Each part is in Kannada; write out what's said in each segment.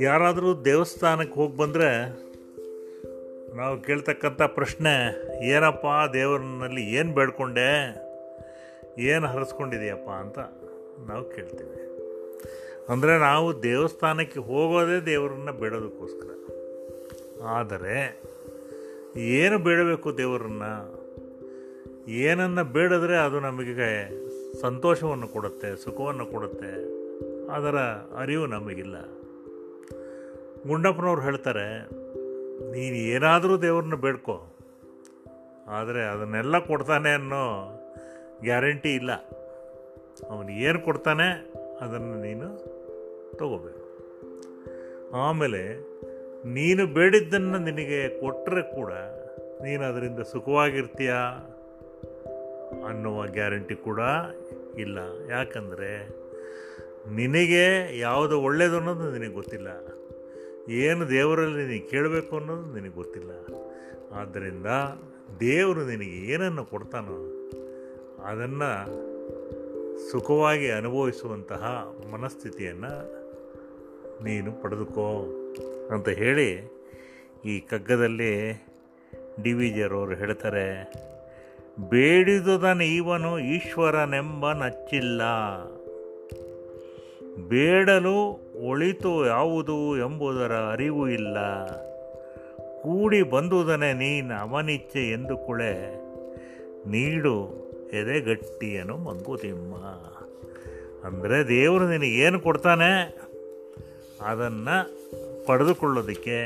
ಯಾರಾದರೂ ದೇವಸ್ಥಾನಕ್ಕೆ ಹೋಗಿ ಬಂದರೆ ನಾವು ಕೇಳ್ತಕ್ಕಂಥ ಪ್ರಶ್ನೆ, ಏನಪ್ಪ ದೇವರನಲ್ಲಿ ಏನು ಬೇಡ್ಕೊಂಡೆ, ಏನು ಹರಿಸ್ಕೊಂಡಿದೆಯಪ್ಪ ಅಂತ ನಾವು ಕೇಳ್ತೀವಿ. ಅಂದರೆ ನಾವು ದೇವಸ್ಥಾನಕ್ಕೆ ಹೋಗೋದೇ ದೇವರನ್ನ ಬೇಡೋದಕ್ಕೋಸ್ಕರ. ಆದರೆ, ಏನು ಬೇಡಬೇಕು ದೇವರನ್ನ? ಏನನ್ನು ಬೇಡಿದ್ರೆ ಅದು ನಮಗೆ ಸಂತೋಷವನ್ನು ಕೊಡುತ್ತೆ, ಸುಖವನ್ನು ಕೊಡುತ್ತೆ. ಅದರ ಅರಿವು ನಮಗಿಲ್ಲ. ಗುಂಡಪ್ಪನವ್ರು ಹೇಳ್ತಾರೆ, ನೀನು ಏನಾದರೂ ದೇವ್ರನ್ನ ಬೇಡ್ಕೊ, ಆದರೆ ಅದನ್ನೆಲ್ಲ ಕೊಡ್ತಾನೆ ಅನ್ನೋ ಗ್ಯಾರಂಟಿ ಇಲ್ಲ. ಅವನು ಏನು ಕೊಡ್ತಾನೆ ಅದನ್ನು ನೀನು ತಗೋಬೇಕು. ಆಮೇಲೆ, ನೀನು ಬೇಡಿದ್ದನ್ನು ನಿನಗೆ ಕೊಟ್ಟರೆ ಕೂಡ ನೀನು ಅದರಿಂದ ಸುಖವಾಗಿರ್ತೀಯ? ಅನ್ನುವ ಗ್ಯಾರಂಟಿ ಕೂಡ ಇಲ್ಲ. ಯಾಕಂದರೆ ನಿನಗೆ ಯಾವುದು ಒಳ್ಳೆಯದು ಅನ್ನೋದು ನಿನಗೆ ಗೊತ್ತಿಲ್ಲ. ಏನು ದೇವರಲ್ಲಿ ನೀನು ಕೇಳಬೇಕು ಅನ್ನೋದು ನಿನಗೆ ಗೊತ್ತಿಲ್ಲ. ಆದ್ದರಿಂದ ದೇವರು ನಿನಗೆ ಏನನ್ನು ಕೊಡ್ತಾನೋ ಅದನ್ನು ಸುಖವಾಗಿ ಅನುಭವಿಸುವಂತಹ ಮನಸ್ಥಿತಿಯನ್ನು ನೀನು ಪಡೆದುಕೋ ಅಂತ ಹೇಳಿ ಈ ಕಗ್ಗದಲ್ಲಿ ಡಿ ವಿ ಜಿಯರವರು ಹೇಳ್ತಾರೆ. ಬೇಡಿದುದನ ಇವನು ಈಶ್ವರನೆಂಬ ನಚ್ಚಿಲ್ಲ. ಬೇಡಲು ಒಳಿತು ಯಾವುದು ಎಂಬುದರ ಅರಿವು ಇಲ್ಲ. ಕೂಡಿ ಬಂದುದನೆ ನೀನು ಅವನಿಚ್ಛೆ ಎಂದು ಕುಳೆ. ನೀಡು ಎದೆಗಟ್ಟಿಯನು ಮಂಕುತಿಮ್ಮ ಅಂದರೆ ದೇವರು ನಿನಗೆ ಏನು ಕೊಡ್ತಾನೆ? ಅದನ್ನು ಪಡೆದುಕೊಳ್ಳೋದಕ್ಕೆ,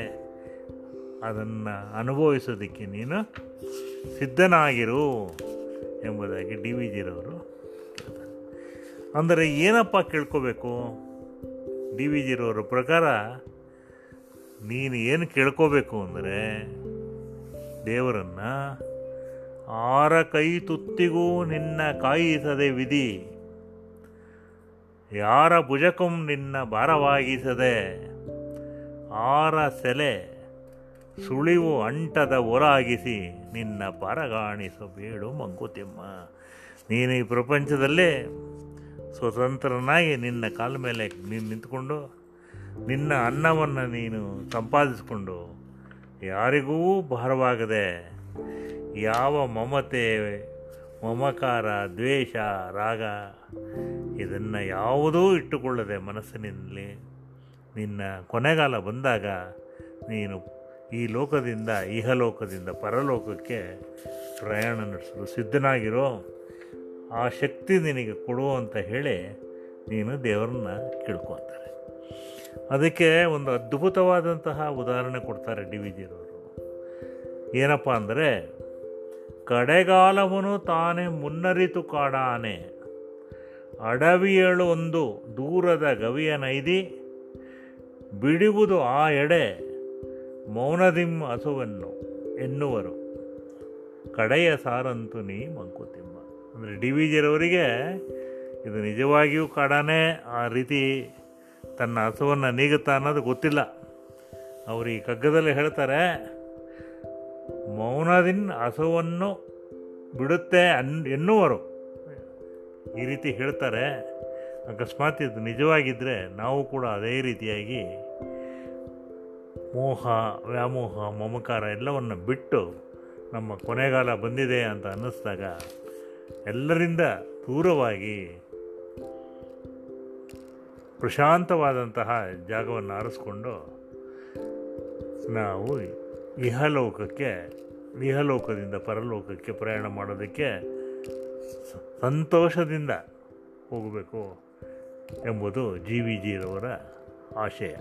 ಅದನ್ನು ಅನುಭವಿಸೋದಕ್ಕೆ ನೀನು ಸಿದ್ಧನಾಗಿರು ಎಂಬುದಾಗಿ ಡಿ ವಿ ಜಿರವರು ಅಂದರೆ ಏನಪ್ಪ ಕೇಳ್ಕೋಬೇಕು? ಡಿ ವಿ ಜಿರವರ ಪ್ರಕಾರ ನೀನು ಏನು ಕೇಳ್ಕೋಬೇಕು ಅಂದರೆ ದೇವರನ್ನು ಆರ ಕೈ ತುತ್ತಿಗೂ ನಿನ್ನ ಕಾಯಿಸದೆ ವಿಧಿ. ಯಾರ ಭುಜಕ್ಕೂ ನಿನ್ನ ಭಾರವಾಗಿಸದೆ? ಆರ ಸೆಲೆ. ಸುಳಿವು ಅಂಟದ ಹೊರಾಗಿಸಿ ನಿನ್ನ ಪರಗಾಣಿಸಬೇಡು ಮಂಕುತಿಮ್ಮ. ನೀನು ಈ ಪ್ರಪಂಚದಲ್ಲೇ ಸ್ವತಂತ್ರನಾಗಿ ನಿನ್ನ ಕಾಲ ಮೇಲೆ ನೀನು ನಿಂತ್ಕೊಂಡು ನಿನ್ನ ಅನ್ನವನ್ನು ನೀನು ಸಂಪಾದಿಸಿಕೊಂಡು ಯಾರಿಗೂ ಭಾರವಾಗದೆ ಯಾವ ಮಮತೆ, ಮಮಕಾರ, ದ್ವೇಷ, ರಾಗ ಇದನ್ನು ಯಾವುದೂ ಇಟ್ಟುಕೊಳ್ಳದೆ ಮನಸ್ಸಿನಲ್ಲಿ ನಿನ್ನ ಕೊನೆಗಾಲ ಬಂದಾಗ ನೀನು ಈ ಲೋಕದಿಂದ, ಇಹಲೋಕದಿಂದ, ಪರಲೋಕಕ್ಕೆ ಪ್ರಯಾಣ ನಡೆಸಲು ಸಿದ್ಧನಾಗಿರೋ ಆ ಶಕ್ತಿ ನಿನಗೆ ಕೊಡು ಅಂತ ಹೇಳಿ ನೀನು ದೇವರನ್ನ ಕೇಳ್ಕೊತಾರೆ ಅದಕ್ಕೆ ಒಂದು ಅದ್ಭುತವಾದಂತಹ ಉದಾಹರಣೆ ಕೊಡ್ತಾರೆ ಡಿ ವಿ ಜಿರವರು. ಏನಪ್ಪ ಅಂದರೆ, ಕಡೆಗಾಲವನು ತಾನೇ ಮುನ್ನರಿತು ಕಾಡಾನೆ ಅಡವಿಯಳು ಒಂದು ದೂರದ ಗವಿಯ ನೈದಿ, ಬಿಡುವುದು ಆ ಎಡೆ ಮೌನದಿಂ ಹಸುವನ್ನು ಎನ್ನುವರು. ಕಡೆಯ ಸಾರಂತು ನೀ ಮಂಕುತಿಮ್ಮ. ಅಂದರೆ ಡಿ ವಿ ಜಿರವರಿಗೆ ಇದು ನಿಜವಾಗಿಯೂ ಕಾಡಾನೇ ಆ ರೀತಿ ತನ್ನ ಹಸುವನ್ನು ನೀಗುತ್ತಾ ಅನ್ನೋದು ಗೊತ್ತಿಲ್ಲ. ಅವರು ಈ ಕಗ್ಗದಲ್ಲಿ ಹೇಳ್ತಾರೆ, ಮೌನದಿನ್ ಹಸುವನ್ನು ಬಿಡುತ್ತೆ ಅನ್ ಎನ್ನುವರು. ಈ ರೀತಿ ಹೇಳ್ತಾರೆ. ಅಕಸ್ಮಾತ್ ಇದು ನಿಜವಾಗಿದ್ದರೆ ನಾವು ಕೂಡ ಅದೇ ರೀತಿಯಾಗಿ ಮೋಹ, ವ್ಯಾಮೋಹ, ಮಮಕಾರ ಎಲ್ಲವನ್ನು ಬಿಟ್ಟು ನಮ್ಮ ಕೊನೆಗಾಲ ಬಂದಿದೆ ಅಂತ ಅನ್ನಿಸ್ದಾಗ ಎಲ್ಲರಿಂದ ದೂರವಾಗಿ ಪ್ರಶಾಂತವಾದಂತಹ ಜಾಗವನ್ನು ಆರಿಸ್ಕೊಂಡು ನಾವು ಇಹಲೋಕಕ್ಕೆ, ಇಹಲೋಕದಿಂದ ಪರಲೋಕಕ್ಕೆ ಪ್ರಯಾಣ ಮಾಡೋದಕ್ಕೆ ಸಂತೋಷದಿಂದ ಹೋಗಬೇಕು ಎಂಬುದು ಜಿ ವಿ ಜಿರವರ ಆಶಯ.